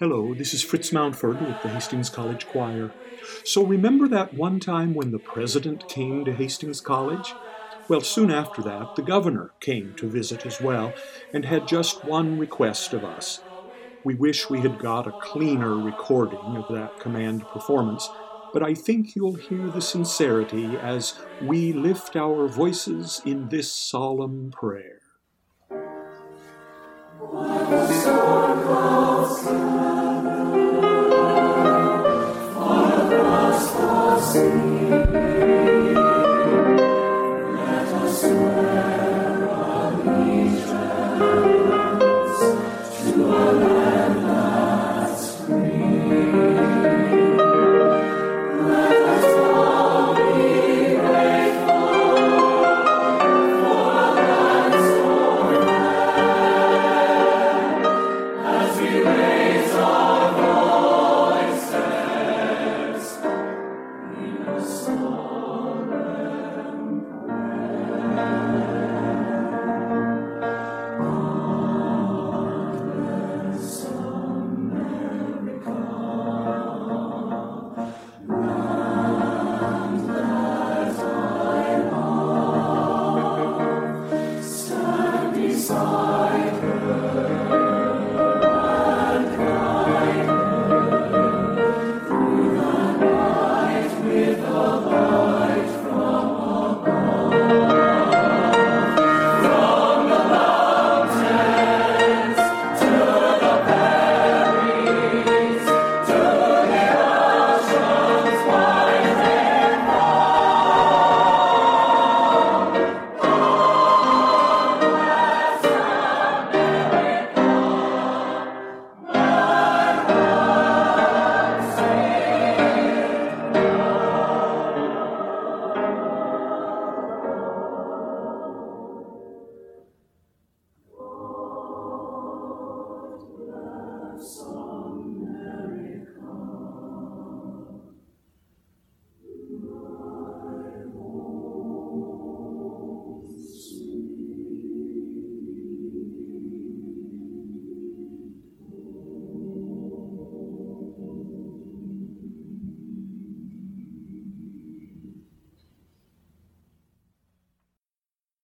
Hello, this is Fritz Mountford with the Hastings College Choir. So, remember that one time when the president came to Hastings College? Well, soon after that, the governor came to visit as well and had just one request of us. We wish we had got a cleaner recording of that command performance, but I think you'll hear the sincerity as we lift our voices in this solemn prayer. see.